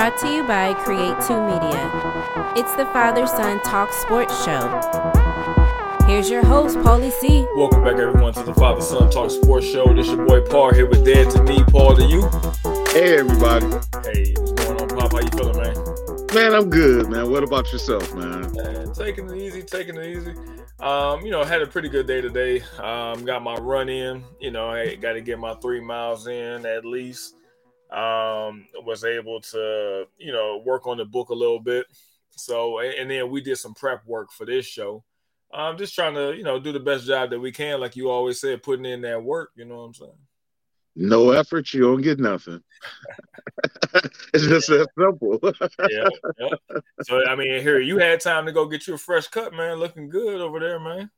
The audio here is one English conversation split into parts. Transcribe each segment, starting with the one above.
Brought to you by Create 2 Media. It's the Father Son Talk Sports Show. Here's your host, Paulie C. Welcome back, everyone, to the Father Son Talk Sports Show. This your boy Paul here with Dad to me, Paul to you. Hey, everybody. Hey, what's going on, Pop? How you feeling, man? Man, I'm good, man. What about yourself, man? man taking it easy, taking it easy. Um, you know, had a pretty good day today. Um, got my run in. You know, I got to get my three miles in at least. Um, was able to, you know, work on the book a little bit. So, and then we did some prep work for this show. I'm just trying to, you know, do the best job that we can, like you always said, putting in that work. You know what I'm saying? No effort, you don't get nothing. it's just that simple. yeah, yeah. So I mean, here you had time to go get you a fresh cut, man. Looking good over there, man.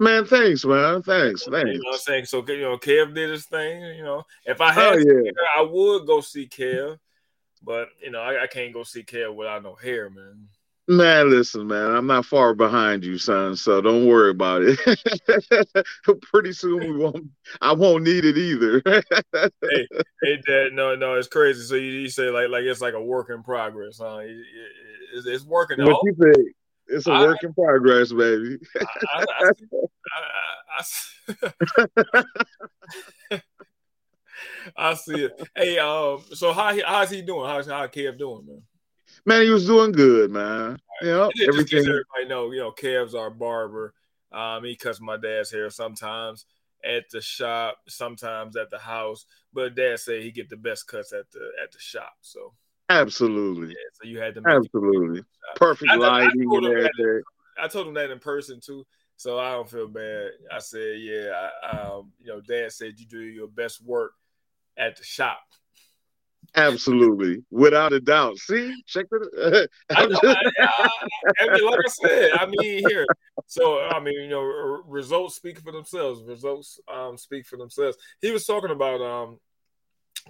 Man, thanks, man. Thanks, thanks. You know what I'm saying? So you know, Kev did his thing. You know, if I had, oh, yeah. hair, I would go see Kev, but you know, I, I can't go see Kev without no hair, man. Man, listen, man, I'm not far behind you, son. So don't worry about it. Pretty soon we won't. I won't need it either. hey, hey, Dad. No, no, it's crazy. So you, you, say like, like it's like a work in progress, huh? It's, it's working. What you think? It's a I, work in progress, baby. I, I, I, see it. Hey, um, so how how's he doing? How's how Kev doing, man? Man, he was doing good, man. You know, everything. Everybody know, you know, Kev's our barber. Um, he cuts my dad's hair sometimes at the shop, sometimes at the house. But dad said he get the best cuts at the at the shop. So absolutely. Yeah, so you had to absolutely perfect I, lighting I, I, that, I told him that in person too. So I don't feel bad. I said, yeah, um, you know, dad said you do your best work at the shop. Absolutely, without a doubt. See, check it. I, know, I, I, I mean, like I said, I mean here. So I mean, you know, results speak for themselves. Results um, speak for themselves. He was talking about um,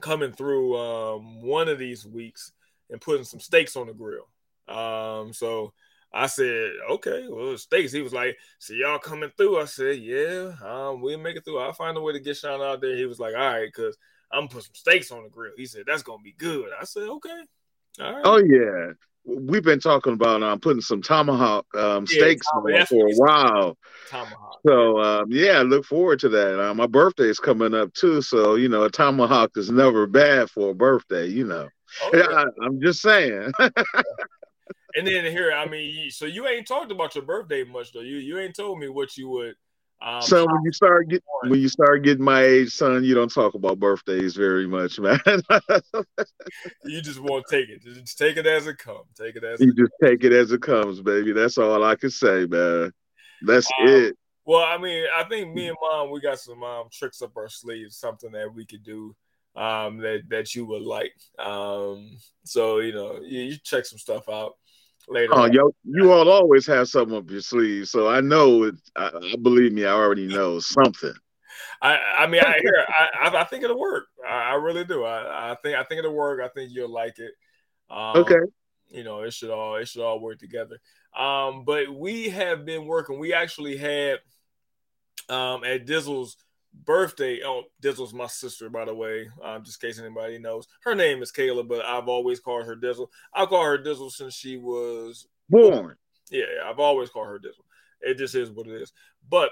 coming through um, one of these weeks and putting some steaks on the grill. Um, so I said, okay, well, steaks. He was like, see y'all coming through. I said, yeah, um, we'll make it through. I'll find a way to get Sean out there. He was like, all right, because I'm gonna put some steaks on the grill. He said that's gonna be good. I said okay. Oh yeah, we've been talking about um, putting some tomahawk um, yeah, steaks on for a while. Tomahawk. So um, yeah, look forward to that. Uh, my birthday is coming up too, so you know a tomahawk is never bad for a birthday. You know, oh, yeah. I, am just saying. and then here, I mean, so you ain't talked about your birthday much though. You you ain't told me what you would um, son, when you start get when you start getting my age, son, you don't talk about birthdays very much, man. you just won't take it. Just take it as it comes. Take it as you just take it as it comes, baby. That's all I can say, man. That's um, it. Well, I mean, I think me and mom, we got some um, tricks up our sleeves, something that we could do um, that that you would like. Um, so you know, you, you check some stuff out later. Oh, yo, you all always have something up your sleeve, so I know it. I, I believe me, I already know something. I, I mean, I hear, I, I think it'll work. I, I really do. I, I think, I think it'll work. I think you'll like it. Um, okay. You know, it should all, it should all work together. Um, but we have been working. We actually had, um, at Dizzle's birthday. Oh, Dizzle's my sister, by the way. Um, just in case anybody knows, her name is Kayla, but I've always called her Dizzle. I call her Dizzle since she was born. Yeah, I've always called her Dizzle. It just is what it is. But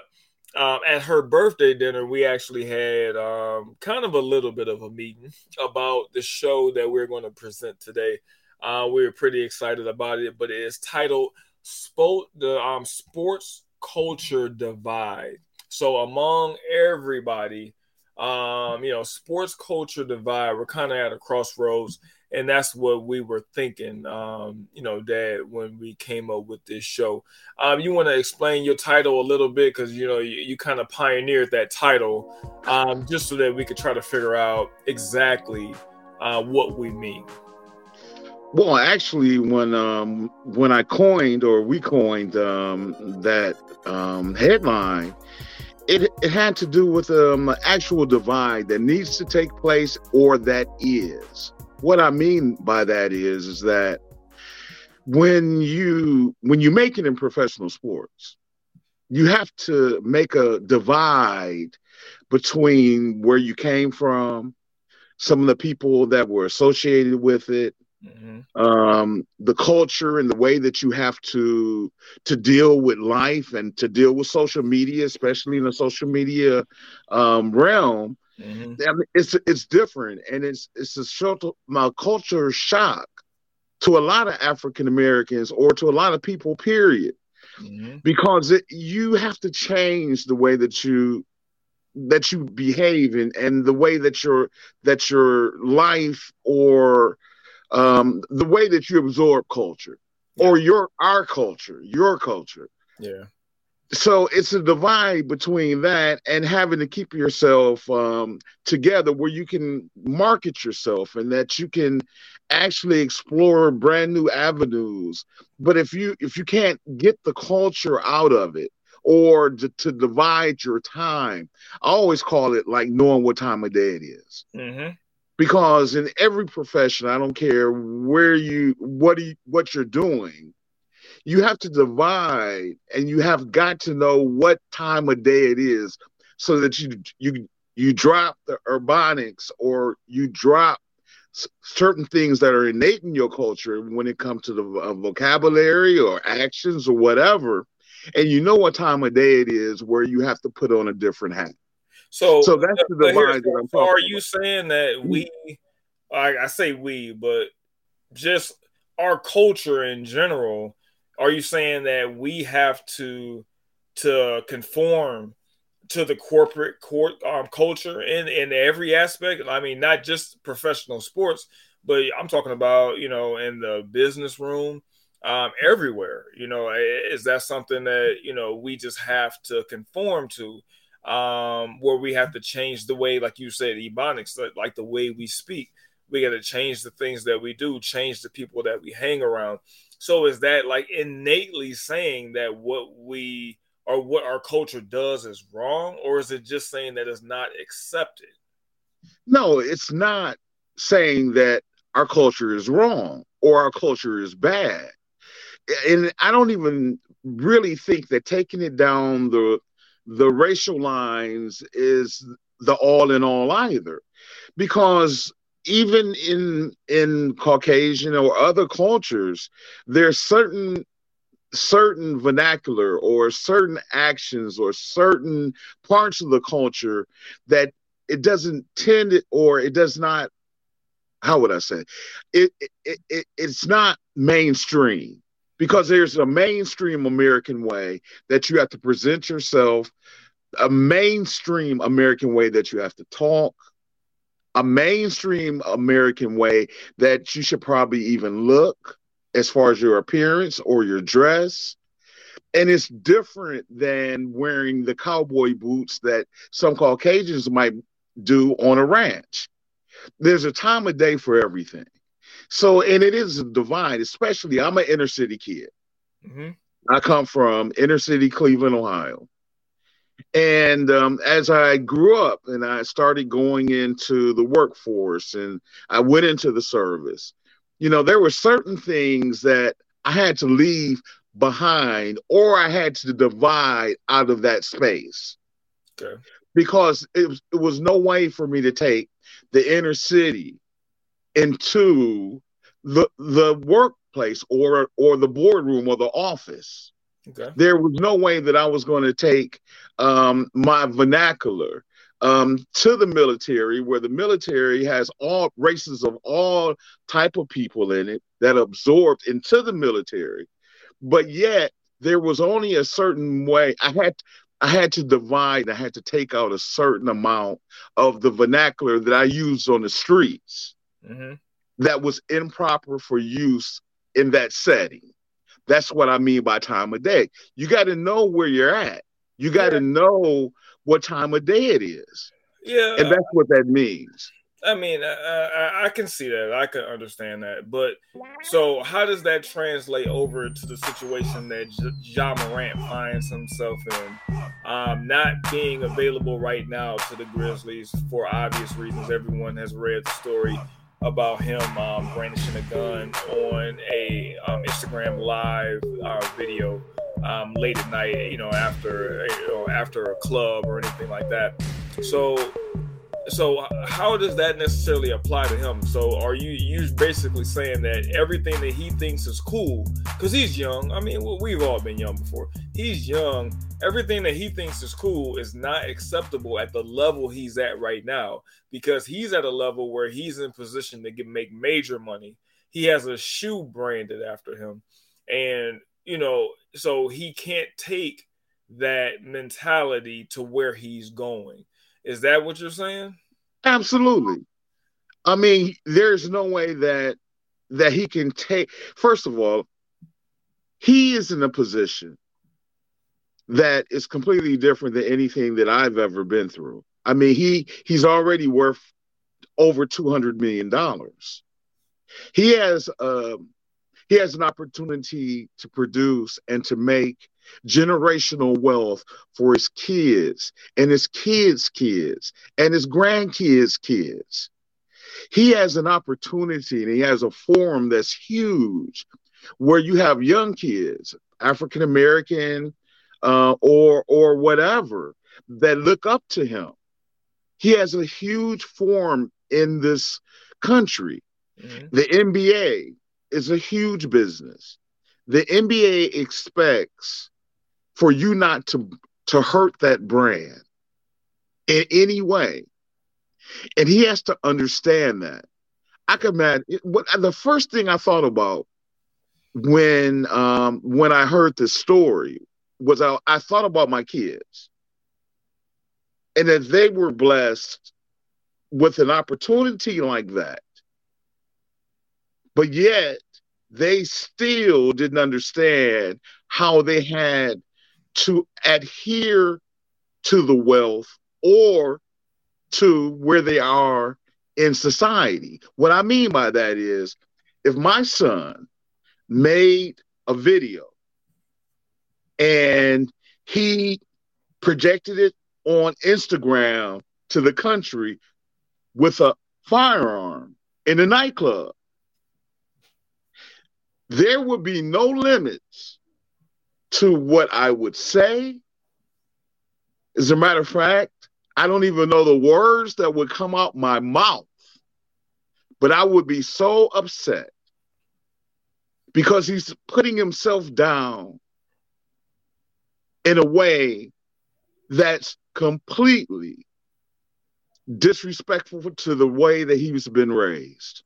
um, at her birthday dinner, we actually had um, kind of a little bit of a meeting about the show that we're going to present today. Uh, we are pretty excited about it, but it is titled "Sport the um, Sports Culture Divide." So among everybody, um, you know, sports culture divide, we're kind of at a crossroads, and that's what we were thinking, um, you know, Dad, when we came up with this show. Um, you want to explain your title a little bit because you know you, you kind of pioneered that title, um, just so that we could try to figure out exactly uh, what we mean. Well, actually, when um, when I coined or we coined um, that um, headline, it, it had to do with um, an actual divide that needs to take place or that is. What I mean by that is, is that when you when you make it in professional sports, you have to make a divide between where you came from, some of the people that were associated with it, Mm-hmm. Um, the culture and the way that you have to to deal with life and to deal with social media, especially in the social media um, realm, mm-hmm. I mean, it's it's different, and it's it's a short, my culture shock to a lot of African Americans or to a lot of people. Period, mm-hmm. because it, you have to change the way that you that you behave and, and the way that your that your life or um, the way that you absorb culture yeah. or your our culture, your culture. Yeah. So it's a divide between that and having to keep yourself um, together where you can market yourself and that you can actually explore brand new avenues. But if you if you can't get the culture out of it, or to, to, divide your time. I always call it like knowing what time of day it is. Mm-hmm because in every profession i don't care where you what you what you're doing you have to divide and you have got to know what time of day it is so that you you you drop the ebonics or you drop certain things that are innate in your culture when it comes to the uh, vocabulary or actions or whatever. And you know what time of day it is where you have to put on a different hat so, so that's the divide that I'm talking Are you about. saying that mm-hmm. we, I, I say we, but just our culture in general, are you saying that we have to to conform to the corporate court um, culture in in every aspect? I mean, not just professional sports, but I'm talking about you know in the business room, um, everywhere. You know, is that something that you know we just have to conform to? Um, where we have to change the way, like you said, ebonics, like the way we speak. We got to change the things that we do, change the people that we hang around. So is that like innately saying that what we or what our culture does is wrong, or is it just saying that it's not accepted? No, it's not saying that our culture is wrong or our culture is bad. And I don't even really think that taking it down the the racial lines is the all in all either. Because even in in caucasian or other cultures there's certain certain vernacular or certain actions or certain parts of the culture that it doesn't tend or it does not how would i say it, it, it it's not mainstream because there's a mainstream American way that you have to present yourself, a mainstream American way that you have to talk, a mainstream American way that you should probably even look as far as your appearance or your dress. And it's different than wearing the cowboy boots that some Caucasians might do on a ranch. There's a time of day for everything. So, and it is a divide, especially I'm an inner city kid. Mm-hmm. I come from inner city Cleveland, Ohio. And um, as I grew up and I started going into the workforce and I went into the service, you know, there were certain things that I had to leave behind or I had to divide out of that space. Okay. Because it was, it was no way for me to take the inner city into the the workplace or or the boardroom or the office. Okay. There was no way that I was going to take um, my vernacular um, to the military, where the military has all races of all type of people in it that absorbed into the military. But yet there was only a certain way I had. I had to divide. I had to take out a certain amount of the vernacular that I used on the streets. Mm-hmm that was improper for use in that setting. That's what I mean by time of day. You got to know where you're at. You got to yeah. know what time of day it is. Yeah. And that's what that means. I mean, I, I, can see that. I can understand that. But so, how does that translate over to the situation that Ja Morant finds himself in? Um, not being available right now to the Grizzlies for obvious reasons. Everyone has read the story about him um, brandishing a gun on a um, Instagram live uh, video um, late at night, you know, after you know after a club or anything like that. So so uh, how does that necessarily apply to him? So are you you basically saying that everything that he thinks is cool because he's young? I mean, we've all been young before. He's young. Everything that he thinks is cool is not acceptable at the level he's at right now because he's at a level where he's in position to get make major money. He has a shoe branded after him, and you know, so he can't take that mentality to where he's going is that what you're saying? Absolutely. I mean, there's no way that that he can take. First of all, he is in a position that is completely different than anything that I've ever been through. I mean, he he's already worth over two hundred million dollars. He has uh, he has an opportunity to produce and to make generational wealth for his kids and his kids' kids and his grandkids' kids. He has an opportunity and he has a forum that's huge where you have young kids, African American uh, or or whatever, that look up to him. He has a huge forum in this country. Mm-hmm. The NBA is a huge business. The NBA expects for you not to to hurt that brand in any way. And he has to understand that. I can imagine what the first thing I thought about when um when I heard this story was I, I thought about my kids and that they were blessed with an opportunity like that. But yet they still didn't understand how they had to adhere to the wealth or to where they are in society. What I mean by that is if my son made a video and he projected it on Instagram to the country with a firearm in a nightclub, there would be no limits to what I would say. As a matter of fact, I don't even know the words that would come out my mouth, but I would be so upset because he's putting himself down in a way that's completely disrespectful to the way that he's been raised.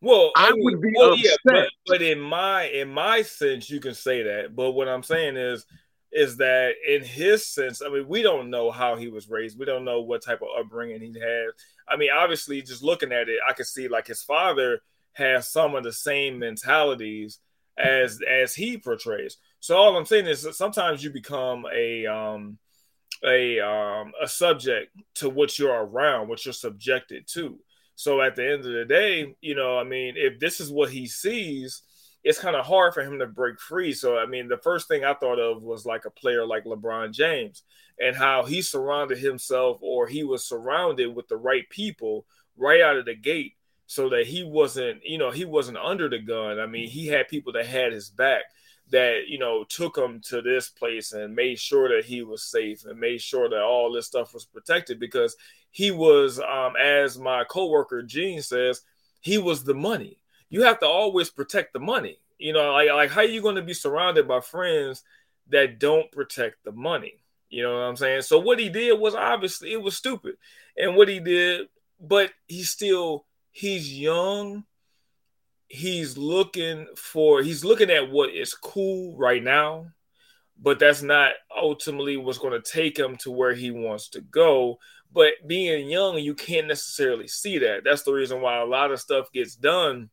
Well, I, I mean, would be well, upset. Yeah, but, but in my in my sense, you can say that. But what I'm saying is, is that in his sense, I mean, we don't know how he was raised. We don't know what type of upbringing he had. I mean, obviously, just looking at it, I can see like his father has some of the same mentalities as as he portrays. So all I'm saying is that sometimes you become a um a um a subject to what you're around, what you're subjected to. So at the end of the day, you know, I mean, if this is what he sees, it's kind of hard for him to break free. So I mean, the first thing I thought of was like a player like LeBron James and how he surrounded himself or he was surrounded with the right people right out of the gate so that he wasn't, you know, he wasn't under the gun. I mean, he had people that had his back that you know took him to this place and made sure that he was safe and made sure that all this stuff was protected because he was um, as my coworker Gene says he was the money. You have to always protect the money. You know like, like how are you going to be surrounded by friends that don't protect the money? You know what i'm saying? So what he did was obviously it was stupid. And what he did but he's still he's young he's looking for he's looking at what is cool right now but that's not ultimately what's going to take him to where he wants to go. But being young you can't necessarily see that. That's the reason why a lot of stuff gets done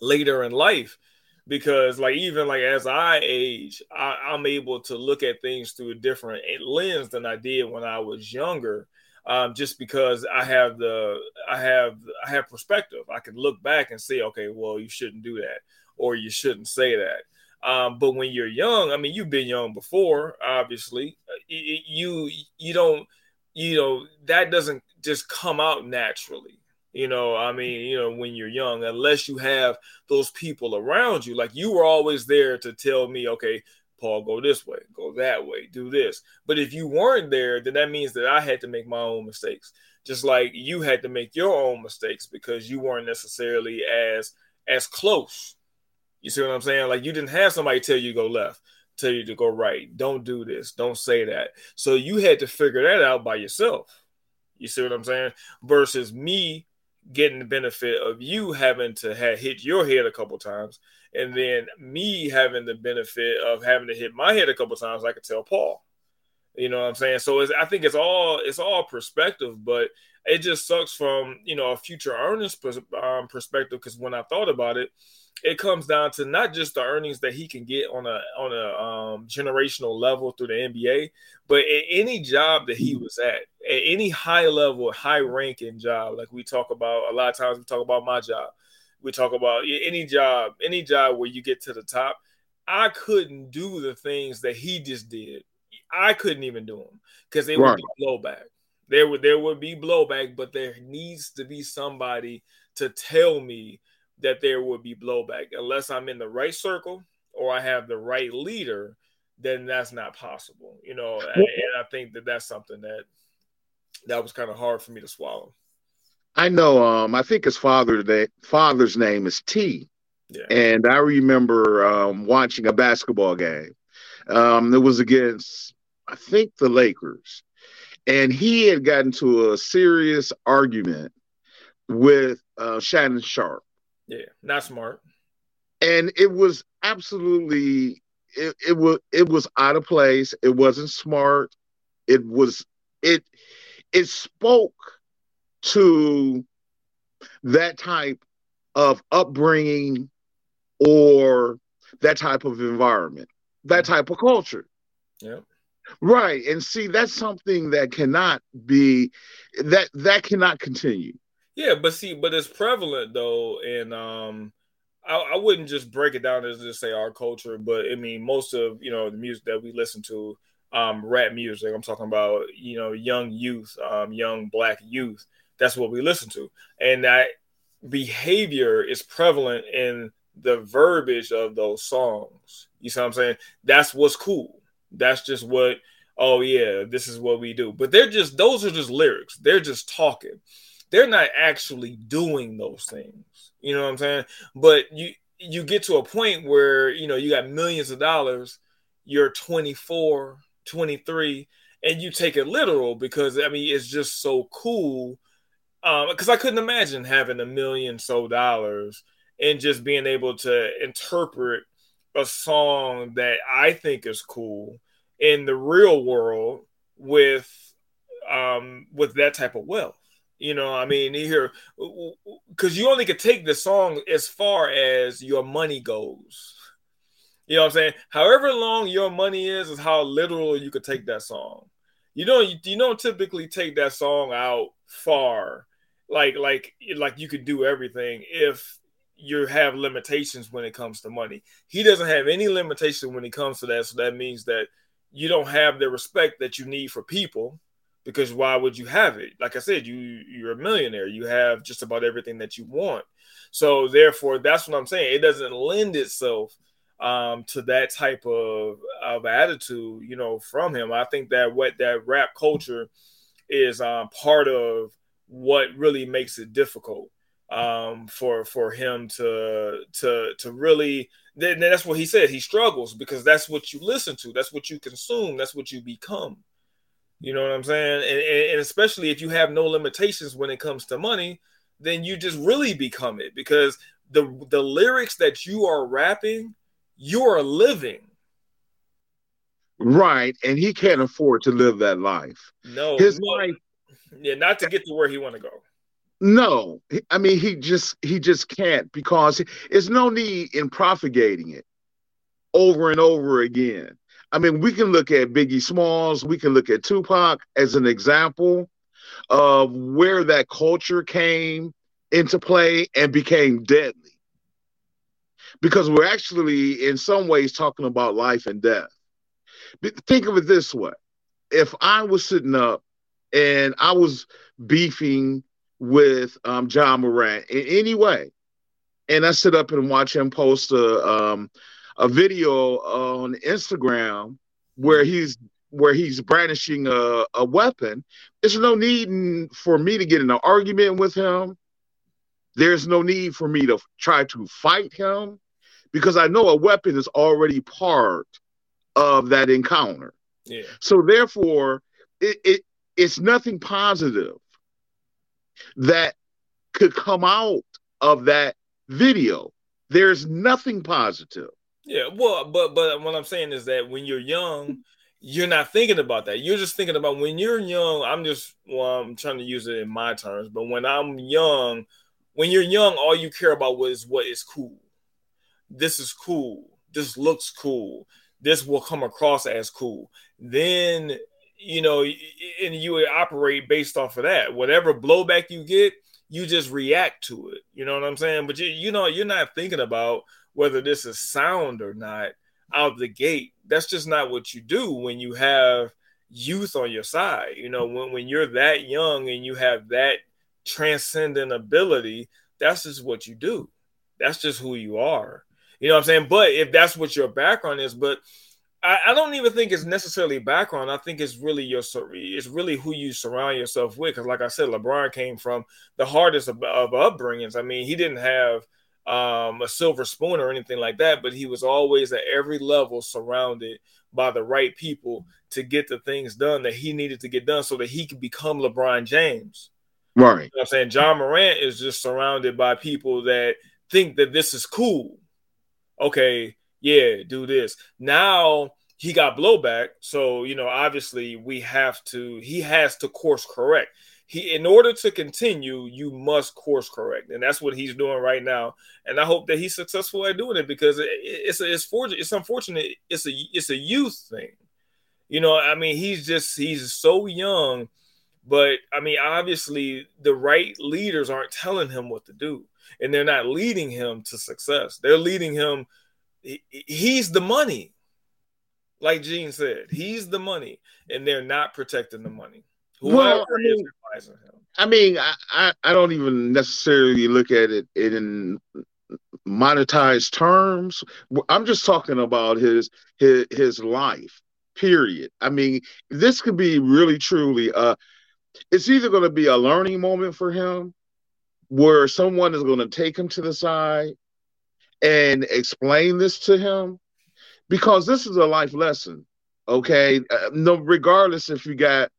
later in life because like even like as i age I, i'm able to look at things through a different lens than i did when i was younger um, just because I have the I have I have perspective. I can look back and say, okay, well, you shouldn't do that, or you shouldn't say that. Um, but when you're young, I mean, you've been young before, obviously. You you don't you know that doesn't just come out naturally. You know, I mean, you know, when you're young, unless you have those people around you, like you were always there to tell me, okay, Paul, go this way, go that way, do this. But if you weren't there, then that means that I had to make my own mistakes. Just like you had to make your own mistakes because you weren't necessarily as as close. You see what I'm saying? Like you didn't have somebody tell you to go left, tell you to go right. Don't do this. Don't say that. So you had to figure that out by yourself. You see what I'm saying? Versus me getting the benefit of you having to have hit your head a couple times, and then me having the benefit of having to hit my head a couple times. I could tell Paul. You know what I'm saying? So I think it's all it's all perspective, but it just sucks from you know a future earnings um, perspective because when I thought about it, it comes down to not just the earnings that he can get on a on a um, generational level through the NBA, but any job that he was at, at any high level, high ranking job, like we talk about a lot of times, we talk about my job, we talk about any job, any job where you get to the top. I couldn't do the things that he just did. I couldn't even do them because they right. would be blowback. There would there would be blowback, but there needs to be somebody to tell me that there would be blowback unless I'm in the right circle or I have the right leader. Then that's not possible, you know. and I think that that's something that that was kind of hard for me to swallow. I know. Um, I think his father that father's name is T. Yeah. And I remember um, watching a basketball game. Um, it was against, I think, the Lakers, and he had gotten to a serious argument with uh, Shannon Sharpe. Yeah, not smart. And it was absolutely it, it was it was out of place. It wasn't smart. It was it it spoke to that type of upbringing or that type of environment, that type of culture. Yeah. Right. And see, that's something that cannot be that that cannot continue. Yeah, but see, but it's prevalent though, and um, I, I, wouldn't just break it down as just say our culture, but I mean most of you know the music that we listen to, um, rap music. I'm talking about you know young youth, um, young black youth. That's what we listen to, and that behavior is prevalent in the verbiage of those songs. You see what I'm saying? That's what's cool. That's just what. Oh yeah, this is what we do. But they're just those are just lyrics. They're just talking they're not actually doing those things. You know what I'm saying? But you you get to a point where you know you got millions of dollars, you're 24, 23, and you take it literal because I mean it's just so cool. Because um, I couldn't imagine having a million so dollars and just being able to interpret a song that I think is cool in the real world with um, with that type of wealth. You know, I mean, here because you only could take the song as far as your money goes. You know what I'm saying? However long your money is, is how literal you could take that song. You don't you don't typically take that song out far, like like like you could do everything if you have limitations when it comes to money. He doesn't have any limitation when it comes to that, so that means that you don't have the respect that you need for people because why would you have it? Like I said, you you're a millionaire. You have just about everything that you want. So therefore, that's what I'm saying. It doesn't lend itself um, to that type of of attitude, you know, from him. I think that what that rap culture is um, part of what really makes it difficult um, for for him to to to really. Then that's what he said. He struggles because that's what you listen to. That's what you consume. That's what you become. You know what I'm saying? And, and, especially if you have no limitations when it comes to money, then you just really become it because the the lyrics that you are rapping, you are living. Right, and he can't afford to live that life. No, his no, life. Yeah, not to get to where he want to go. No, I mean he just he just can't because there's no need in propagating it over and over again. I mean, we can look at Biggie Smalls, we can look at Tupac as an example of where that culture came into play and became deadly. Because we're actually, in some ways, talking about life and death. Think of it this way if I was sitting up and I was beefing with um, Ja Morant in any way, and I sit up and watch him post a, um, a video on Instagram where he's where he's brandishing a, a weapon, there's no need for me to get in an argument with him. There's no need for me to try to fight him because I know a weapon is already part of that encounter. Yeah. So therefore, it, it it's nothing positive that could come out of that video. There's nothing positive. Yeah, well, but but what I'm saying is that when you're young, you're not thinking about that. You're just thinking about when you're young. I'm just well, I'm trying to use it in my terms, but when I'm young, when you're young, all you care about is what is cool. This is cool. This looks cool. This will come across as cool. Then you know, and you operate based off of that. Whatever blowback you get, you just react to it. You know what I'm saying? But you, you know, you're not thinking about whether this is sound or not out the gate. That's just not what you do when you have youth on your side. You know, when, when you're that young and you have that transcendent ability, that's just what you do. That's just who you are. You know what I'm saying? But if that's what your background is, but I, I, don't even think it's necessarily background. I think it's really your it's really who you surround yourself with. Because, like I said, LeBron came from the hardest of, of upbringings. I mean, he didn't have um, a silver spoon or anything like that, but he was always at every level surrounded by the right people to get the things done that he needed to get done, so that he could become LeBron James. Right. You know I'm saying Ja Morant is just surrounded by people that think that this is cool. Okay, yeah, do this. Now he got blowback, so you know, obviously we have to he has to course correct. He in order to continue, you must course correct. And that's what he's doing right now. And I hope that he's successful at doing it because it, it's it's it's unfortunate, it's a it's a youth thing. You know, I mean, he's just he's so young, but I mean, obviously the right leaders aren't telling him what to do and they're not leading him to success. They're leading him he's the money. Like Gene said, he's the money, and they're not protecting the money. Whoever well, I mean, is advising him. I mean, I, I don't even necessarily look at it in monetized terms. I'm just talking about his his his life. Period. I mean, this could be really truly uh it's either going to be a learning moment for him where someone is going to take him to the side and explain this to him because this is a life lesson. Okay, uh, no, regardless if you got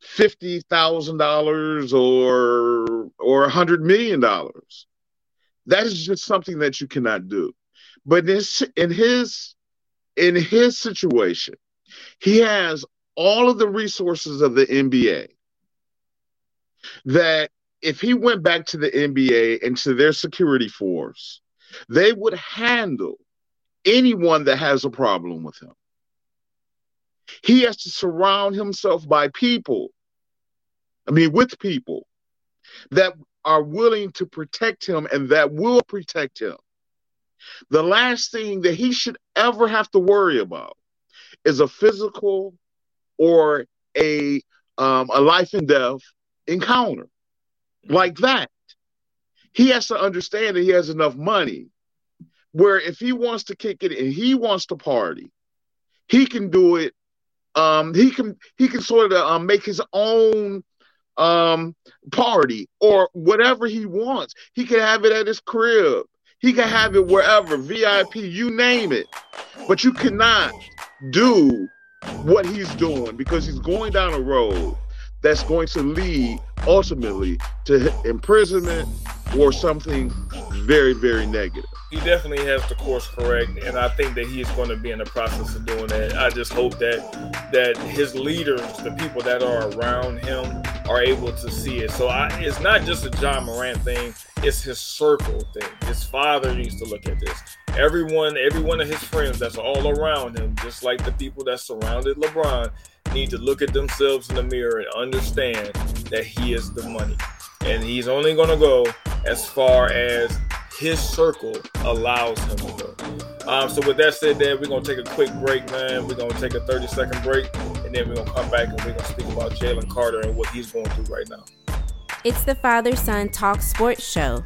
fifty thousand dollars or or a hundred million dollars, that is just something that you cannot do. But this in his in his situation, he has all of the resources of the NBA. That if he went back to the NBA and to their security force, they would handle anyone that has a problem with him. He has to surround himself by people, I mean, with people that are willing to protect him and that will protect him. The last thing that he should ever have to worry about is a physical or a um, a life and death encounter like that he has to understand that he has enough money where if he wants to kick it and he wants to party, he can do it. Um, he can he can sort of um, make his own um party or whatever he wants. He can have it at his crib. He can have it wherever, VIP, you name it. But you cannot do what he's doing because he's going down a road that's going to lead ultimately to imprisonment or something very, very negative. He definitely has to course correct, and I think that he is going to be in the process of doing that. I just hope that that his leaders, the people that are around him, are able to see it. So I, it's not just a Ja Morant thing; it's his circle thing. His father needs to look at this. Everyone, every one of his friends that's all around him, just like the people that surrounded LeBron, need to look at themselves in the mirror and understand that he is the money. And he's only going to go as far as his circle allows him to go. Um, so with that said, Dad, we're gonna take a quick break, man. We're gonna take a 30 second break, and then we're gonna come back and we're gonna speak about Jalen Carter and what he's going through right now. It's the Father Son Talk Sports Show.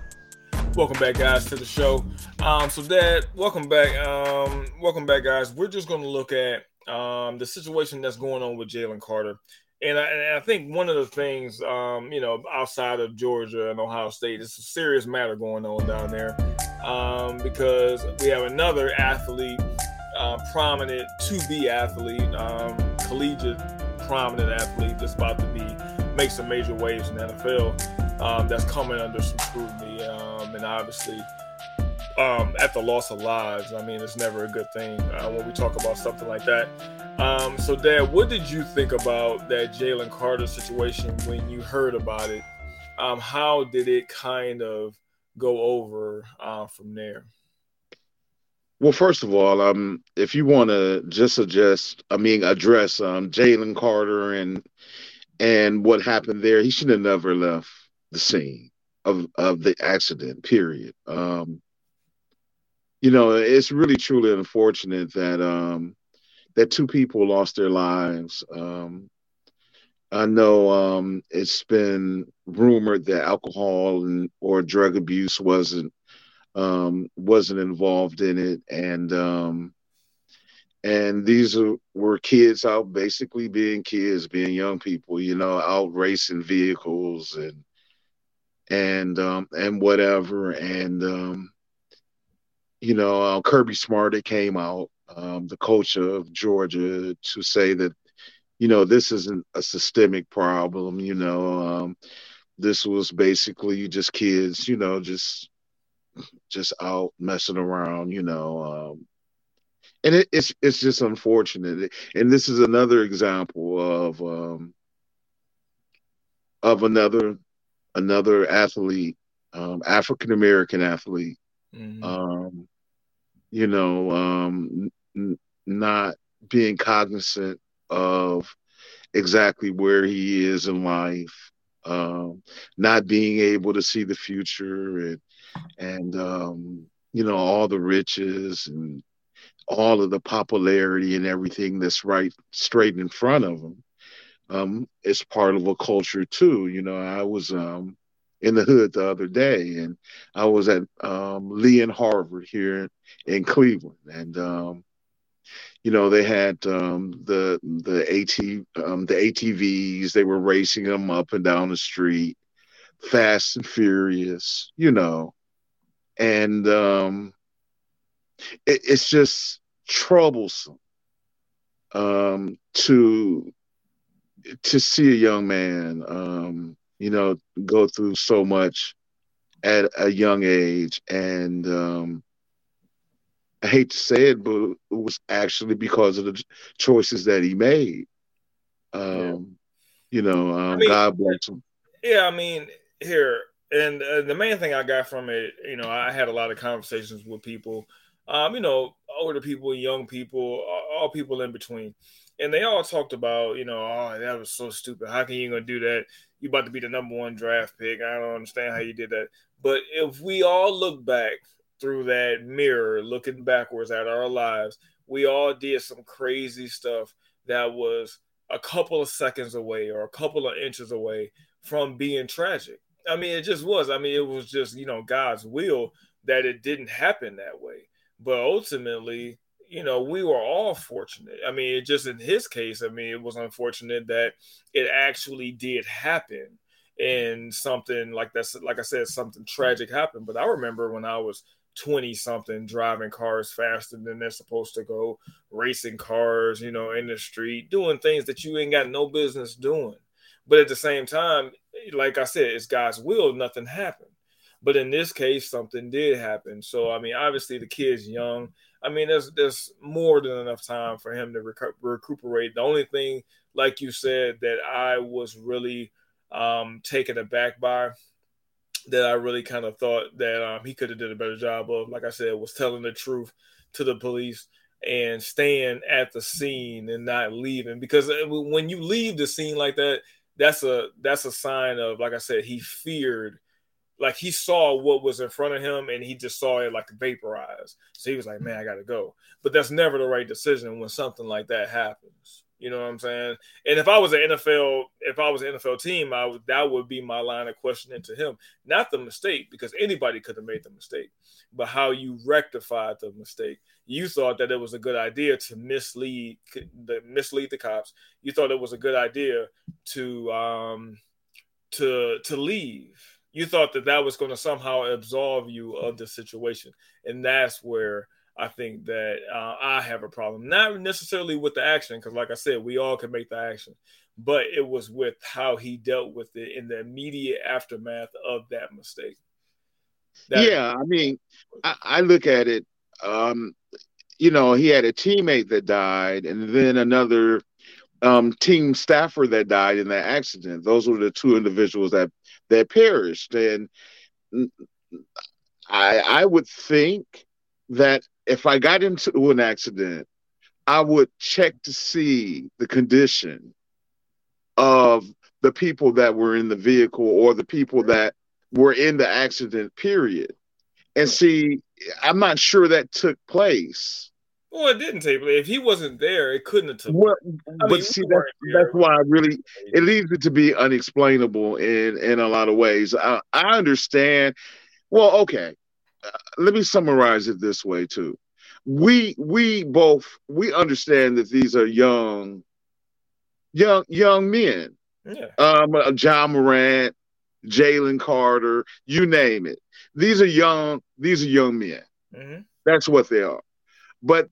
Welcome back, guys, to the show. Um, so, Dad, welcome back. Um, welcome back, guys. We're just gonna look at um, the situation that's going on with Jalen Carter. And I, and I, think one of the things, um, you know, outside of Georgia and Ohio State, it's a serious matter going on down there um, because we have another athlete, uh, prominent to be athlete, um, collegiate prominent athlete that's about to be make some major waves in the NFL. Um, that's coming under some scrutiny, um, and obviously um, at the loss of lives. I mean, it's never a good thing uh, when we talk about something like that. Um, so, Dad, what did you think about that Jalen Carter situation when you heard about it? Um, how did it kind of go over uh, from there? Well, first of all, um, if you want to just suggest, I mean, address um, Jalen Carter and and what happened there, he should have never left the scene of of the accident. Period. Um, you know, it's really truly unfortunate that um, that two people lost their lives. Um, I know um, it's been rumored that alcohol and or drug abuse wasn't um, wasn't involved in it, and um, and these were kids out basically being kids, being young people, you know, out racing vehicles and and um, and whatever, and um, you know, uh, Kirby Smart it came out, um, the coach of Georgia, to say that you know this isn't a systemic problem. You know, um, this was basically just kids, you know, just just out messing around, you know. Um, and it, it's it's just unfortunate. And this is another example of um, of another another athlete, um, African American athlete, mm-hmm. um, you know, um, n- not being cognizant of exactly where he is in life, um, not being able to see the future and and um, you know all the riches and all of the popularity and everything that's right straight in front of him Um, it's part of a culture too. You know, I was um, in the hood the other day, and I was at um, Lee and Harvard here in Cleveland, and um, you know they had um, the the AT um, the ATVs. They were racing them up and down the street, fast and furious. You know, and um, it, it's just troublesome um, to to see a young man, um, you know, go through so much at a young age, and um, I hate to say it, but it was actually because of the choices that he made. Um, yeah. You know, um, I mean, God bless him. Yeah, I mean, here and uh, the main thing I got from it, you know, I had a lot of conversations with people, um, you know, older people, young people, all people in between, and they all talked about, you know, oh, that was so stupid. How can you gonna do that? You about to be the number one draft pick. I don't understand how you did that. But if we all look back through that mirror, looking backwards at our lives, we all did some crazy stuff that was a couple of seconds away or a couple of inches away from being tragic I mean, it just was. I mean, it was just, you know, God's will that it didn't happen that way. But ultimately, you know, we were all fortunate. I mean, it just in his case, I mean, it was unfortunate that it actually did happen and something like that's like I said, something tragic happened. But I remember when I was 20 something driving cars faster than they're supposed to go, racing cars, you know, in the street, doing things that you ain't got no business doing. But at the same time, like I said, it's God's will, nothing happened. But in this case, something did happen. So I mean, obviously the kid's young. I mean, there's there's more than enough time for him to recu- recuperate. The only thing, like you said, that I was really um, taken aback by, that I really kind of thought that um, he could have did a better job of, like I said, was telling the truth to the police and staying at the scene and not leaving. Because uh, when you leave the scene like that, that's a that's a sign of like I said, he feared like he saw what was in front of him and he just saw it like vaporize. So he was like, Man, I gotta go. But that's never the right decision when something like that happens. You know what I'm saying? And if I was an NFL, if I was an NFL team, I would that would be my line of questioning to him. Not the mistake, because anybody could have made the mistake, but how you rectified the mistake. You thought that it was a good idea to mislead the mislead the cops. You thought it was a good idea to um to to leave. You thought that that was going to somehow absolve you of the situation, and that's where I think that uh, I have a problem. Not necessarily with the action, because like I said, we all can make the action, but it was with how he dealt with it in the immediate aftermath of that mistake. That yeah, I mean, I, I look at it. Um, you know, he had a teammate that died, and then another um, team staffer that died in that accident. Those were the two individuals that that perished, and I I would think that if I got into an accident, I would check to see the condition of the people that were in the vehicle or the people that were in the accident, period. And see, I'm not sure that took place. Well, it didn't take place. If he wasn't there, it couldn't have took well, But mean, see, that's, that's why I really it leaves it to be unexplainable in in a lot of ways. I, I understand. Well, okay, let me summarize it this way too. We we both we understand that these are young, young young men. Yeah. Um, uh, Ja Morant, Jalen Carter, you name it. These are young. These are young men. Mm-hmm. That's what they are. But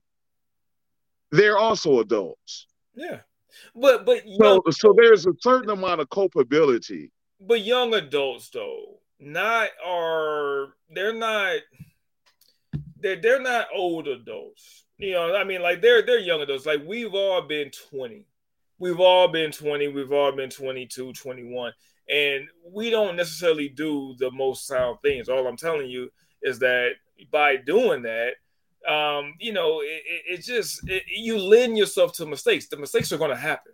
they're also adults. Yeah. But but young, so so there's a certain amount of culpability. But young adults though, not are they're not they're they're not old adults. You know, I mean, like they're they're young adults. Like we've all been 20. We've all been 20, we've all been 22, 21. And we don't necessarily do the most sound things. All I'm telling you is that by doing that, um, you know, it, it, it just it, you lend yourself to mistakes. The mistakes are going to happen.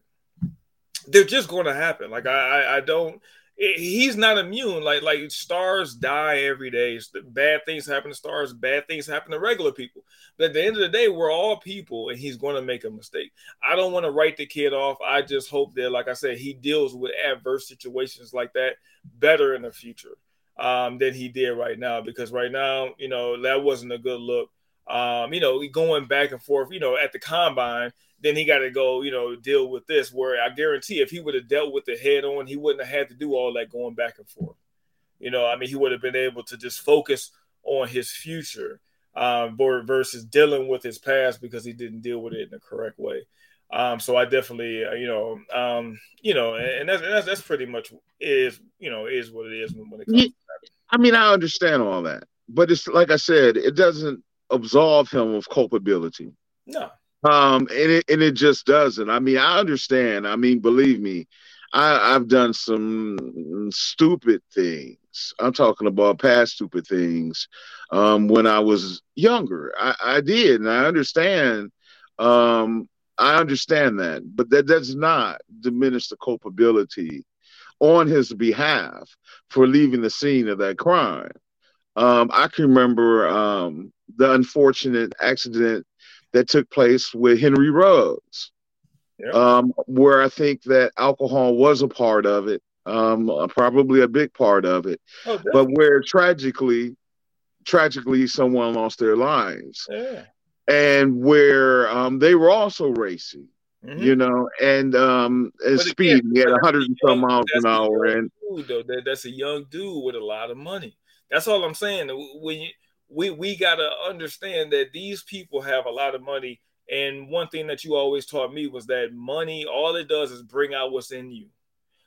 They're just going to happen. Like I, I, I don't he's not immune. Like like stars die every day. Bad things happen to stars. Bad things happen to regular people. But at the end of the day, we're all people, and he's going to make a mistake. I don't want to write the kid off. I just hope that, like I said, he deals with adverse situations like that better in the future um, than he did right now. Because right now, you know, that wasn't a good look. Um, you know, going back and forth. You know, at the combine then he got to go, you know, deal with this. Where I guarantee, if he would have dealt with the head on, he wouldn't have had to do all that going back and forth. You know, I mean, he would have been able to just focus on his future um, versus dealing with his past because he didn't deal with it in the correct way. Um, so I definitely, uh, you know, um, you know, and that's, that's, that's pretty much is you know is what it is when, when it comes. Yeah, I mean, I understand all that, but it's like I said, it doesn't absolve him of culpability. No, um, and it and it just doesn't. I mean, I understand. I mean, believe me, I, I've done some stupid things. I'm talking about past stupid things. Um, when I was younger, I, I did, and I understand. Um, I understand that, but that does not diminish the culpability on his behalf for leaving the scene of that crime. Um, I can remember um, the unfortunate accident that took place with Henry Ruggs, yeah. um, where I think that alcohol was a part of it, um, probably a big part of it, oh, but where tragically, tragically, someone lost their lives, yeah. and where um, they were also racing. Mm-hmm. You know, and um, and speed at 100 and some miles an hour, and dude, though, that, that's a young dude with a lot of money. That's all I'm saying. When you we we got to understand that these people have a lot of money and one thing that you always taught me was that money all it does is bring out what's in you.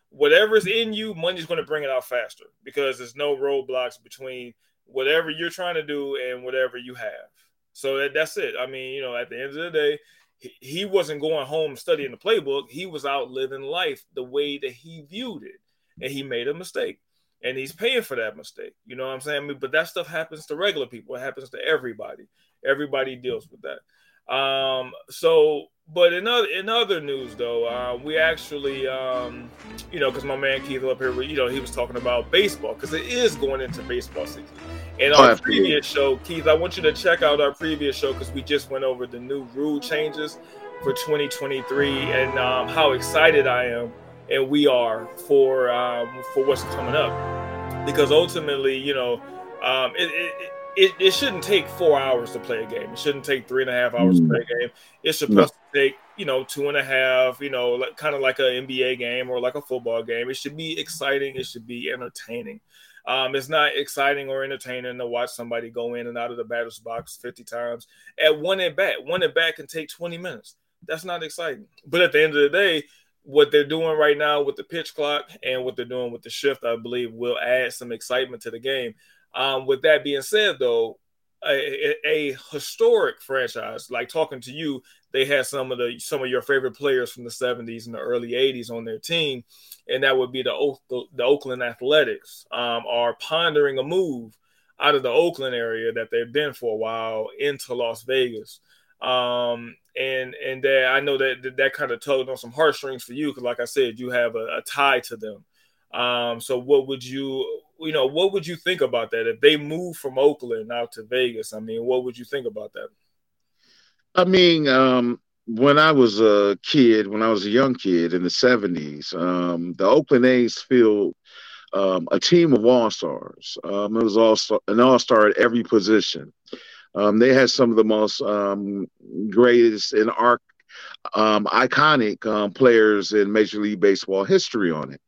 Whatever's in you money's to bring it out faster because there's no roadblocks between whatever you're trying to do and whatever you have. So that, that's it. I mean you know at the end of the day he, he wasn't going home studying the playbook. He was out living life the way that he viewed it and he made a mistake and he's paying for that mistake. You know what I'm saying? I mean, but that stuff happens to regular people. It happens to everybody. Everybody deals with that. Um, so, but in other in other news though, uh, we actually, um, you know, because my man Keith up here, you know, he was talking about baseball because it is going into baseball season. And our previous show, Keith, I want you to check out our previous show because we just went over the new rule changes for 2023 and um, how excited I am and we are for um, for what's coming up. Because ultimately, you know, um, it, it, it, it, shouldn't take four hours to play a game. It shouldn't take three and a half hours mm. to play a game. It's supposed no. to take, you know, two and a half, you know, like, kind of like an NBA game or like a football game. It should be exciting. It should be entertaining. Um, it's not exciting or entertaining to watch somebody go in and out of the batter's box 50 times at one at bat. One at bat can take 20 minutes. That's not exciting. But at the end of the day, what they're doing right now with the pitch clock and what they're doing with the shift, I believe, will add some excitement to the game. Um, with that being said, though, a, a, historic franchise like talking to you, they had some of the some of your favorite players from the 70s and the early 80s on their team, and that would be the the, the Oakland Athletics. Um, are pondering a move out of the Oakland area that they've been for a while into Las Vegas. Um, and and that I know that that, that kind of tugged on some heartstrings for you because, like I said, you have a, a tie to them. Um, so what would you, you know, what would you think about that if they move from Oakland out to Vegas? I mean, what would you think about that? I mean, um, when I was a kid, when I was a young kid in the '70s, um, the Oakland A's filled um, a team of all stars. Um, it was all an all star at every position. Um, they had some of the most um, greatest and arc, um, iconic um, players in Major League Baseball history on it.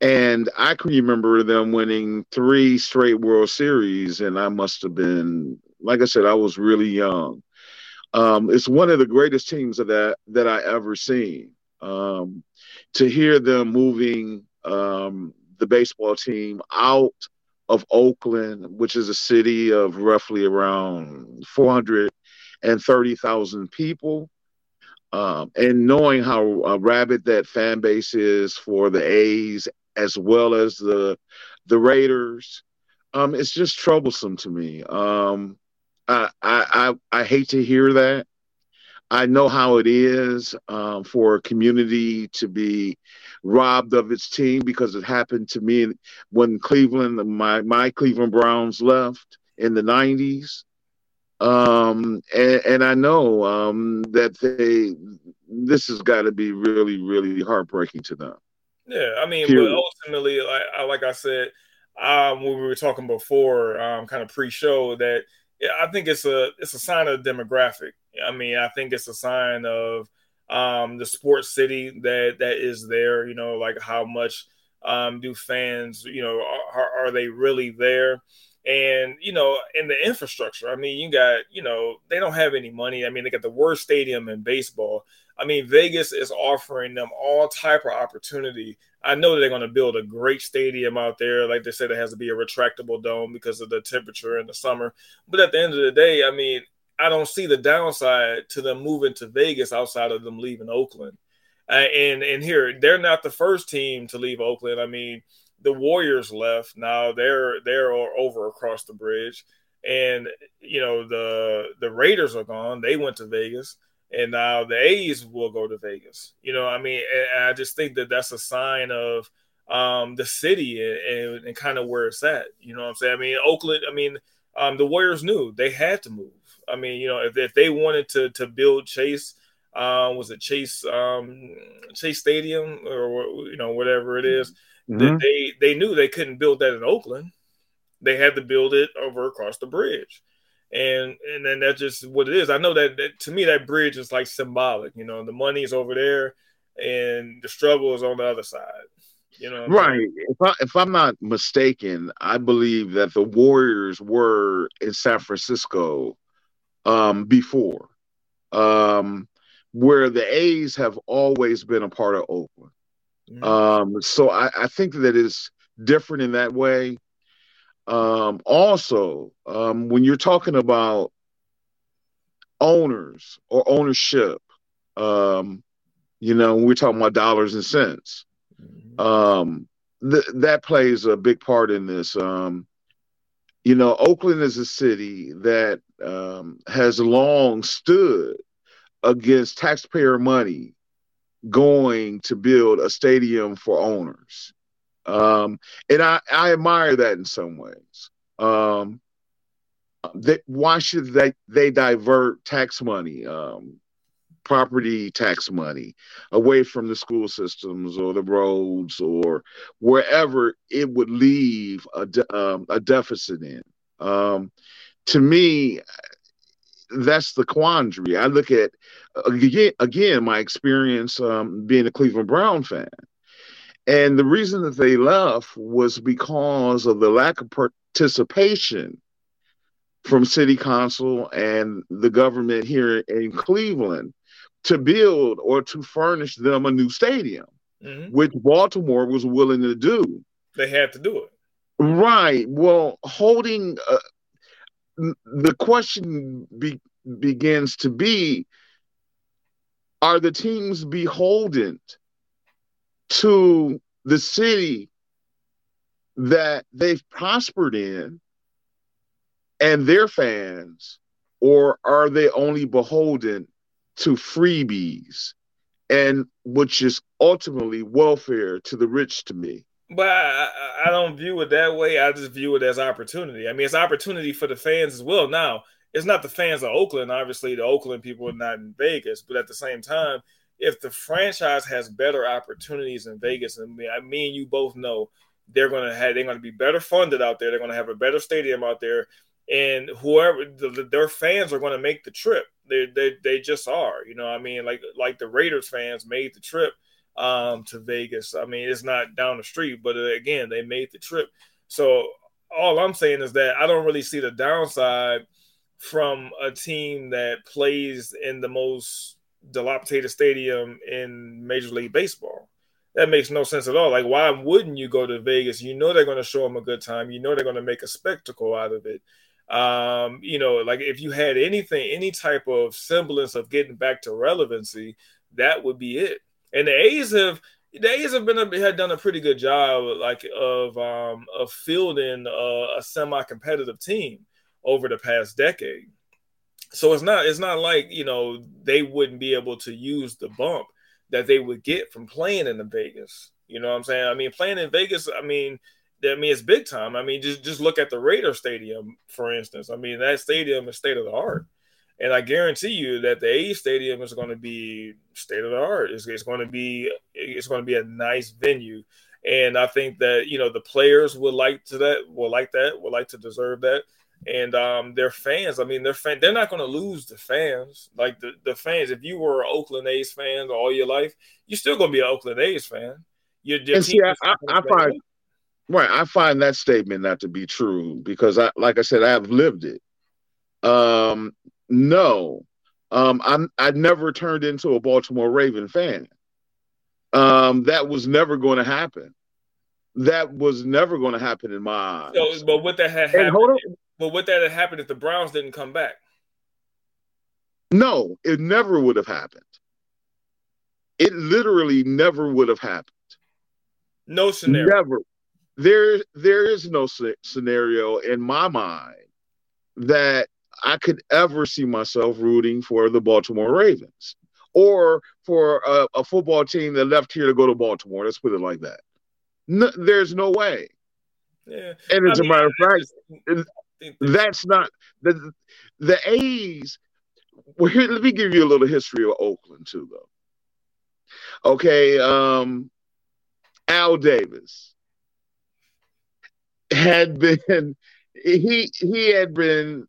And I can remember them winning three straight World Series, and I must have been, like I said, I was really young. Um, it's one of the greatest teams of that that I ever seen. Um, to hear them moving the baseball team out of Oakland, which is a city of roughly around 430,000 people. Um, and knowing how uh, rabid that fan base is for the A's as well as the the Raiders, um, it's just troublesome to me. Um, I, I, I I hate to hear that. I know how it is um, for a community to be robbed of its team because it happened to me when Cleveland, my my Cleveland Browns left in the '90s, um, and, and, I know um, that they this has got to be really really heartbreaking to them. Yeah, I mean, but ultimately, like, like I said, um, when we were talking before, um, kind of pre-show, that yeah, I think it's a it's a sign of demographic. I mean, I think it's a sign of um, the sports city that that is there. You know, like how much um, do fans, you know, are, are they really there? And you know, in the infrastructure, I mean, you got, you know, they don't have any money. I mean, they got the worst stadium in baseball. I mean, Vegas is offering them all type of opportunity. I know they're going to build a great stadium out there. Like they said, it has to be a retractable dome because of the temperature in the summer. But at the end of the day, I mean, I don't see the downside to them moving to Vegas outside of them leaving Oakland. Uh, and and here they're not the first team to leave Oakland. I mean, the Warriors left. Now they're they're over across the bridge, and you know the the Raiders are gone. They went to Vegas, and now the A's will go to Vegas. You know, I mean, I just think that that's a sign of um, the city and, and, and kind of where it's at. You know what I'm saying? I mean, Oakland. I mean, um, the Warriors knew they had to move. I mean, you know, if, if they wanted to to build Chase, um, was it Chase um, Chase Stadium or you know whatever it is, mm-hmm. they they knew they couldn't build that in Oakland. They had to build it over across the bridge, and and then that's just what it is. I know that, that to me that bridge is like symbolic. You know, the money is over there, and the struggle is on the other side. You know, right. If I if I'm not mistaken, I believe that the Warriors were in San Francisco um, before, um, where the A's have always been a part of Oakland. Mm-hmm. Um, so I, I, think that it's different in that way. Um, also, um, when you're talking about owners or ownership, um, you know, when we're talking about dollars and cents. Mm-hmm. Um, th- that plays a big part in this. Um, you know, Oakland is a city that um, has long stood against taxpayer money going to build a stadium for owners. Um, and I, I admire that in some ways. Um, they, why should they, they divert tax money um, property tax money away from the school systems or the roads or wherever it would leave a, de- um, a deficit in. Um, to me, that's the quandary. I look at again, again my experience um, being a Cleveland Brown fan, and the reason that they left was because of the lack of participation from city council and the government here in Cleveland to build or to furnish them a new stadium, mm-hmm. which Baltimore was willing to do. They had to do it. Right. Well, holding uh, the question be, begins to be are the teams beholden to the city that they've prospered in and their fans, or are they only beholden to freebies and which is ultimately welfare to the rich to me? But I, I don't view it that way. I just view it as opportunity. I mean, it's opportunity for the fans as well. Now, it's not the fans of Oakland. Obviously, the Oakland people are not in Vegas, but at the same time, if the franchise has better opportunities in Vegas, and I mean, you both know they're going to have they're going to be better funded out there. They're going to have a better stadium out there, and whoever the, their fans are going to make the trip. They, they they just are. You know, I mean, like like the Raiders fans made the trip um, to Vegas. I mean, it's not down the street, but uh, again, they made the trip. So all I'm saying is that I don't really see the downside from a team that plays in the most dilapidated stadium in Major League Baseball. That makes no sense at all. Like, why wouldn't you go to Vegas? You know they're going to show them a good time. You know they're going to make a spectacle out of it. Um, you know, like if you had anything, any type of semblance of getting back to relevancy, that would be it. And the A's have the A's have been a, had done a pretty good job, like of um, of fielding a, semi-competitive team over the past decade. So it's not it's not like you know they wouldn't be able to use the bump that they would get from playing in the Vegas. You know what I'm saying? I mean, playing in Vegas, I mean, I mean it's big time. I mean, just just look at the Raider Stadium, for instance. I mean, that stadium is state of the art. And I guarantee you that the A Stadium is going to be state of the art. It's, it's going to be it's going to be a nice venue, and I think that you know the players would like to that will like that will like to deserve that, and um, their fans. I mean, their fan they're not going to lose the fans. Like the, the fans, if you were an Oakland A's fan all your life, you're still going to be an Oakland A's fan. Your, your and see, I, I, I find right. I find that statement not to be true because I, like I said, I have lived it. Um, no, um, I'm I never turned into a Baltimore Raven fan. Um, that was never going to happen. That was never going to happen in my eyes. So, but what that had happened, but what that had happened if the Browns didn't come back? No, it never would have happened. It literally never would have happened. No scenario. Never. There, there is no scenario in my mind that I could ever see myself rooting for the Baltimore Ravens or for a, a, football team that left here to go to Baltimore. Let's put it like that. No, there's no way. Yeah. And as I a mean, matter of fact, that's not the the A's. Well, here, let me give you a little history of Oakland too, though. Okay, um, Al Davis had been he he had been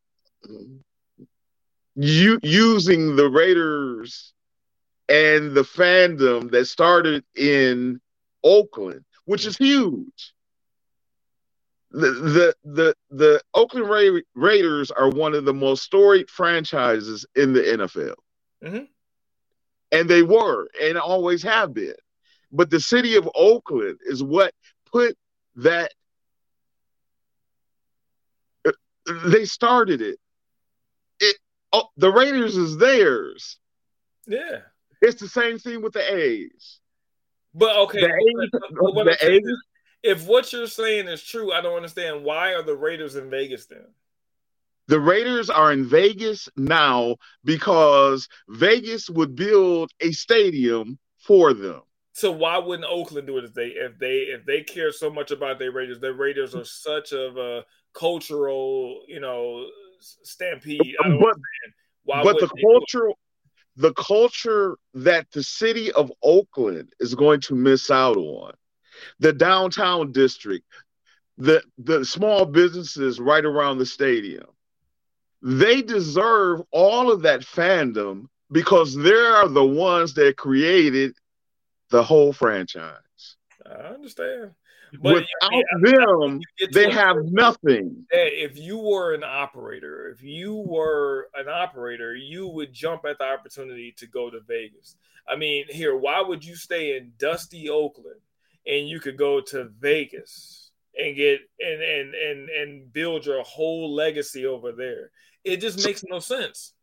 you using the Raiders and the fandom that started in Oakland, which is huge. The the the, the Oakland Ra- Raiders are one of the most storied franchises in the NFL. Mm-hmm. And they were and always have been. But the city of Oakland is what put that uh, they started it oh, the Raiders is theirs. Yeah. It's the same thing with the A's. But okay, the A's, but, but the A's, is, if what you're saying is true, I don't understand why are the Raiders in Vegas then? The Raiders are in Vegas now because Vegas would build a stadium for them. So why wouldn't Oakland do it if they if they if they care so much about their Raiders? Their Raiders are such of a cultural, you know, stampede. but but the cultural the culture that the city of Oakland is going to miss out on. The downtown district, the the small businesses right around the stadium. They deserve all of that fandom because they're the ones that created the whole franchise. I understand. But Without them, you get to they have nothing. if you were an operator, if you were an operator, you would jump at the opportunity to go to Vegas. I mean, here, why would you stay in dusty Oakland and you could go to Vegas and get and and and and build your whole legacy over there? It just makes no sense.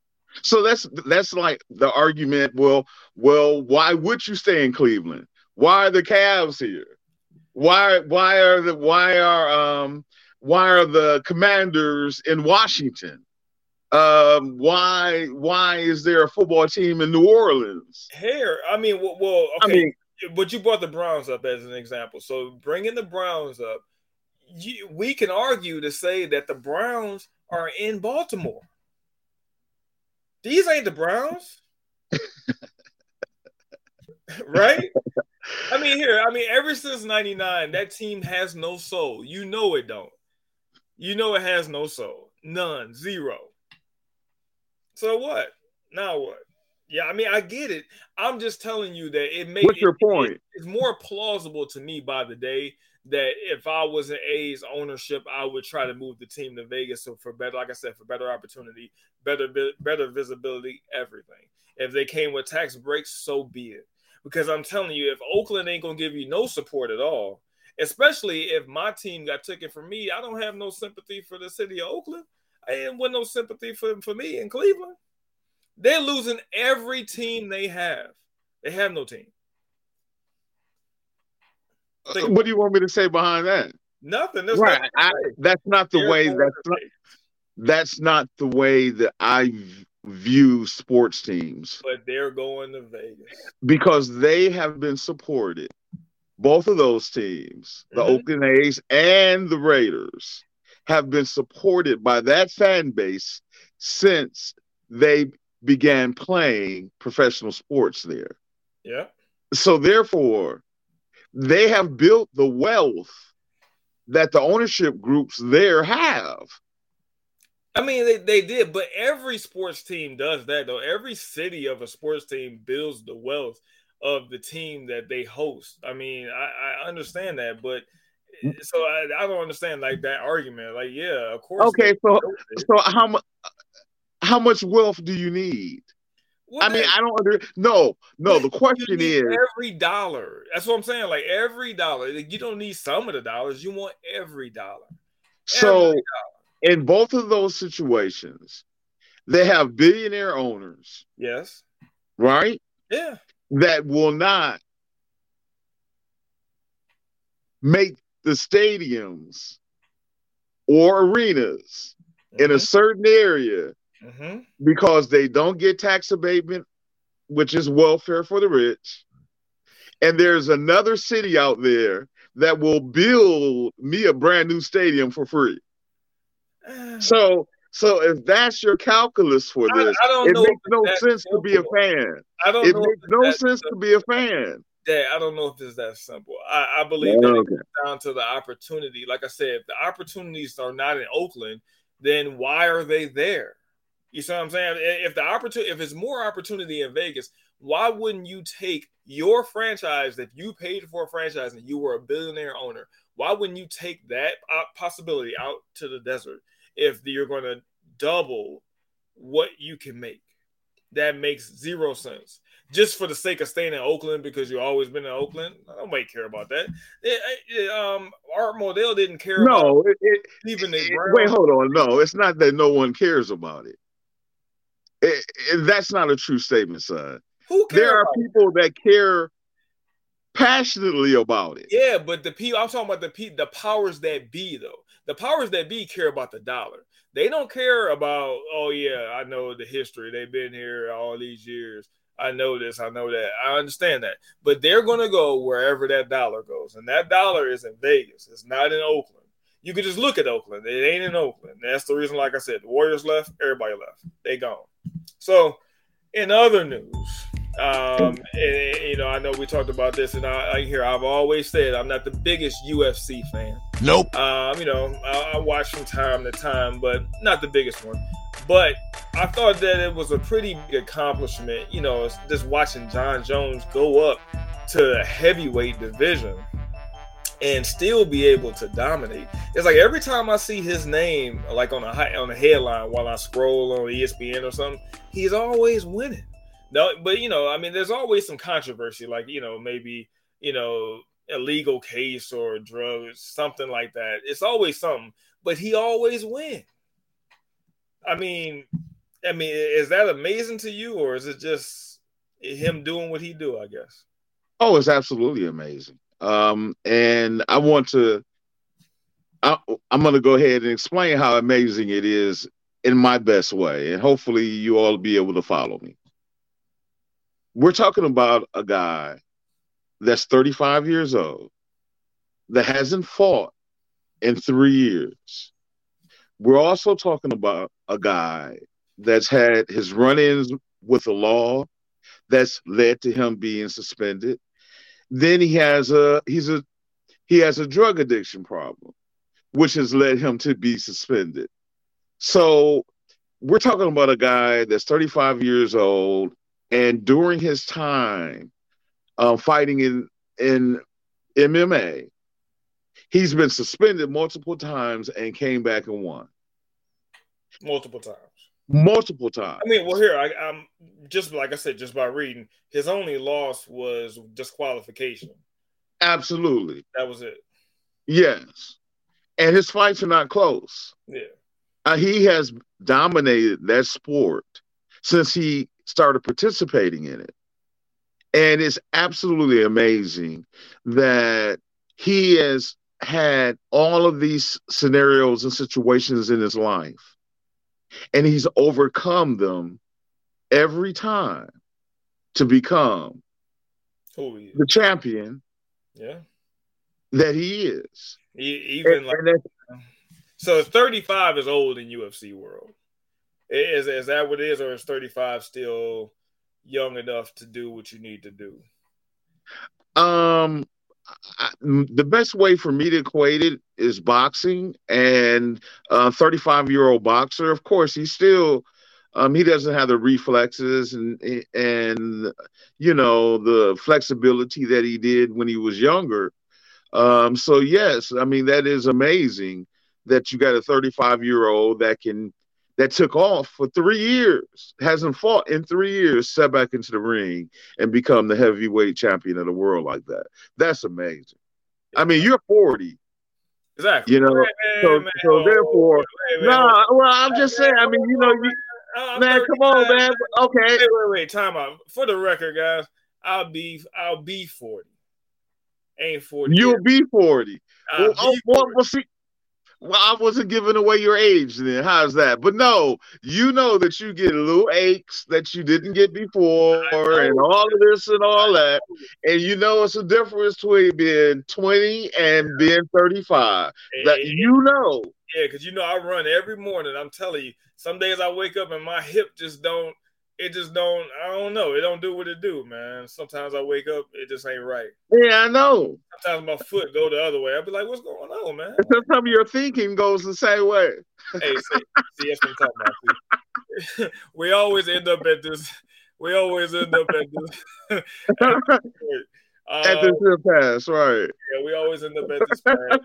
So that's that's like the argument. Well, well, why would you stay in Cleveland? Why are the Cavs here? Why why are the why are um why are the Commanders in Washington? Um, why why is there a football team in New Orleans? Here, I mean, well, well I okay, mean, but you brought the Browns up as an example. So bringing the Browns up, you, we can argue to say that the Browns are in Baltimore. These ain't the Browns, right? I mean, here, I mean, ever since '99, that team has no soul. You know it don't. You know it has no soul, none, zero. So what? Now what? Yeah, I mean, I get it. I'm just telling you that it makes what's your it- point? it's more plausible to me by the day that if I was an A's ownership, I would try to move the team to Vegas so for better, like I said, for better opportunity, better better visibility, everything. If they came with tax breaks, so be it. Because I'm telling you, if Oakland ain't gonna give you no support at all, especially if my team got taken from me, I don't have no sympathy for the city of Oakland. I ain't with no sympathy for, for me in Cleveland. They're losing every team they have. They have no team. Uh, Think- What do you want me to say behind that? Nothing. There's Right, nothing I, that's not the They're way. That's not, that's not the way that I v- view sports teams. but they're going to Vegas. because they have been supported. Both of those teams, the Mhm. Oakland A's and the Raiders, have been supported by that fan base since they began playing professional sports there. Yeah. So, therefore, they have built the wealth that the ownership groups there have. I mean, they, they did, but every sports team does that, though. Every city of a sports team builds the wealth of the team that they host. I mean, I, I understand that, but so I, I don't understand like that argument. Like, yeah, of course. Okay, so so how much how much wealth do you need? Well, I mean, I don't under no, no. The question is, every dollar. That's what I'm saying. Like every dollar. You don't need some of the dollars. You want every dollar. so Every in both of those situations, they have billionaire owners, Yes. right? Yeah. That will not make the stadiums or arenas in a certain area hmm because they don't get tax abatement, which is welfare for the rich. And there's another city out there that will build me a brand new stadium for free. So, so if that's your calculus for this, I don't it makes no sense to be a fan. I don't It makes no sense to be a fan. Dad, I don't know if it's that simple. I, I believe that Okay. it comes down to the opportunity. Like I said, if the opportunities are not in Oakland, then why are they there? You see what I'm saying? If the opportunity, if it's more opportunity in Vegas, why wouldn't you take your franchise that you paid for a franchise and you were a billionaire owner? Why wouldn't you take that uh, possibility out to the desert if you're going to double what you can make? That makes zero sense just for the sake of staying in Oakland because you've always been in Oakland. Nobody care about that. It- it- um, Art Modell didn't care about No, it, it, leaving the it- wait, hold on. No, it's not that no one cares about it. That's not a true statement, son. Who cares? There are about people that care passionately about it. Yeah, but the people I'm talking about the pe- the powers that be though. The powers that be care about the dollar. They don't care about oh yeah, I know the history. They've been here all these years. I know this, I know that. I understand that. But they're going to go wherever that dollar goes. And that dollar is in Vegas. It's not in Oakland. You can just look at Oakland. It ain't in Oakland. That's the reason like I said, the Warriors left, everybody left. They gone. So, in other news, um, and, you know, I know we talked about this, and I, I hear I've always said I'm not the biggest UFC fan. Nope. Um, you know, I, I watch from time to time, but not the biggest one. But I thought that it was a pretty big accomplishment, you know, just watching Jon Jones go up to the heavyweight division and still be able to dominate. It's like every time I see his name, like on a on a headline while I scroll on ESPN or something, he's always winning. No, but you know, I mean, there's always some controversy, like you know, maybe you know, a legal case or drugs, something like that. It's always something, but he always wins. I mean, I mean, is that amazing to you, or is it just him doing what he do? I guess. Oh, it's absolutely amazing. Um, and I want to. I, I'm going to go ahead and explain how amazing it is in my best way, and hopefully you all be able to follow me. We're talking about a guy that's 35 years old that hasn't fought in three years. We're also talking about a guy that's had his run ins with the law that's led to him being suspended. Then he has a he's a he has a drug addiction problem, which has led him to be suspended. So we're talking about a guy that's 35 years old, and during his time uh, fighting in in MMA, he's been suspended multiple times and came back and won. Multiple times multiple times. I mean, well, here I, am just like I said, just by reading, his only loss was disqualification. Absolutely, that was it. Yes, and his fights are not close. Yeah, uh, he has dominated that sport since he started participating in it, and it's absolutely amazing that he has had all of these scenarios and situations in his life. And he's overcome them every time to become the champion yeah. that he is. He, even and, like and so 35 is old in ufc world is, is that what it is or is 35 still young enough to do what you need to do um I, the best way for me to equate it is boxing and a 35 year old boxer. Of course, he's still um, he doesn't have the reflexes and and you know the flexibility that he did when he was younger. Um, so yes, I mean that is amazing that you got a 35 year old that can that took off for three years, hasn't fought in three years, set back into the ring and become the heavyweight champion of the world like that. That's amazing. I mean, you're 40. Exactly. You know, man, so, man, so oh, therefore, no, nah, well, I'm just saying, I mean, you know, you, uh, man, come on, man. Okay. Wait, wait, wait, time out. For the record, guys, I'll be I'll be 40. Ain't 40. You'll be 40. Well, be 40. Well, well, see, well, I wasn't giving away your age then. How's that? But no, you know that you get little aches that you didn't get before and all of this and all that. And you know it's a difference between being 20 and being 35. That you know. Yeah, because you know I run every morning. I'm telling you, some days I wake up and my hip just don't it just don't I don't know. It don't do what it do, man. Sometimes I wake up, it just ain't right. Yeah, I know. Sometimes my foot go the other way. I'll be like, what's going on, man? sometimes your thinking goes the same way. hey, see, see that's what I'm talking about. we always end up at this. We always end up at this. at, at this uh, pass, right? Yeah, we always end up at this pass, man.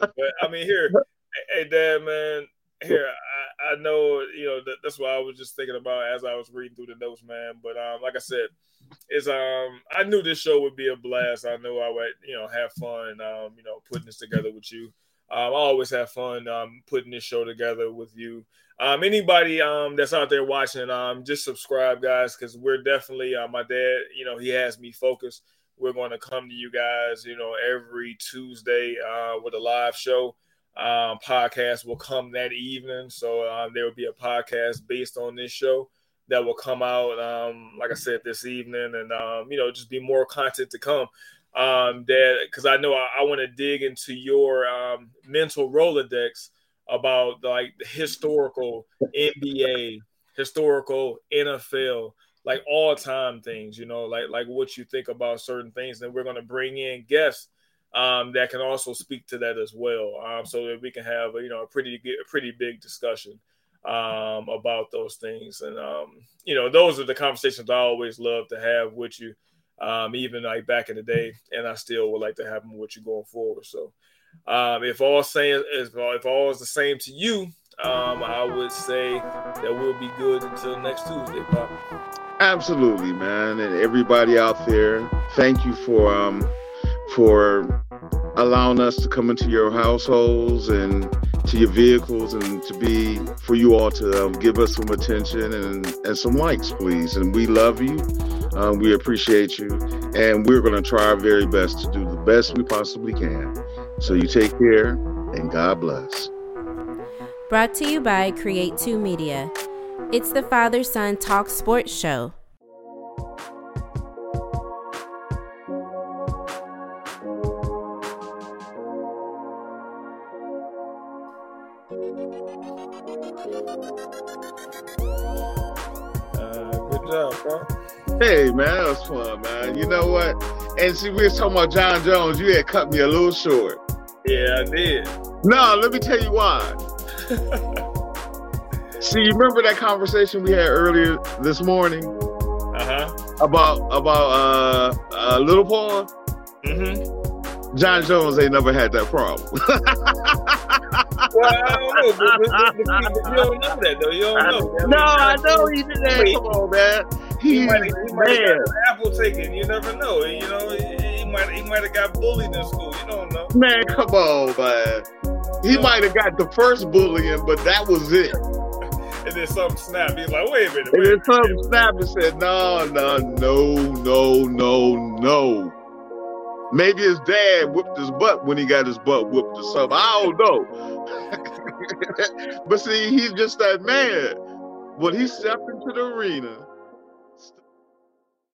But I mean, here, hey, Dad, man, here I, I know you know that, that's what I was just thinking about as I was reading through the notes, man. But um, like I said, is um I knew this show would be a blast. I knew I would you know have fun um you know putting this together with you. Um, I always have fun um putting this show together with you. Um, anybody um that's out there watching, um, just subscribe, guys, because we're definitely uh, my dad. You know, he has me focused. We're going to come to you guys, you know, every Tuesday uh, with a live show um, podcast will come that evening. So um, there will be a podcast based on this show that will come out, um, like I said, this evening, and um, you know, just be more content to come. Um, that because I know I, I want to dig into your um, mental rolodex about like the historical NBA, historical NFL, like all time things, you know, like like what you think about certain things. And we're gonna bring in guests um, that can also speak to that as well, um, so that we can have a, you know a pretty a pretty big discussion um, about those things. And um, you know, those are the conversations I always love to have with you, um, even like back in the day. And I still would like to have them with you going forward. So, um, if all saying if, if all is the same to you, um, I would say that we'll be good until next Tuesday, Pop. Absolutely, man, and everybody out there, thank you for um for allowing us to come into your households and to your vehicles and to be for you all to um, give us some attention and, and some likes please. And we love you. Um, we appreciate you. And we're going to try our very best to do the best we possibly can. So you take care and god bless. Brought to you by create 2 media. It's the father son talk sports show And see, we were talking about Jon Jones. You had cut me a little short. Yeah, I did. No, let me tell you why. see, you remember that conversation we had earlier this morning? Uh-huh. About about uh, uh Little Paul? Mm-hmm. Jon Jones ain't never had that problem. well, I don't know. But, but, but, you don't know that though. You don't know. no, I know he did that. Come on, man. He, he might have got apple taken. You never know. You know, he, he might he might have got bullied in school. You don't know. Man, come on, man. He no. might have got the first bullying, but that was it. and then something snapped. He's like, wait a minute. Wait and then something snapped and said, no, no, no, no, no, no. Maybe his dad whipped his butt when he got his butt whipped or something. I don't know. but see, he's just that man. When he stepped into the arena,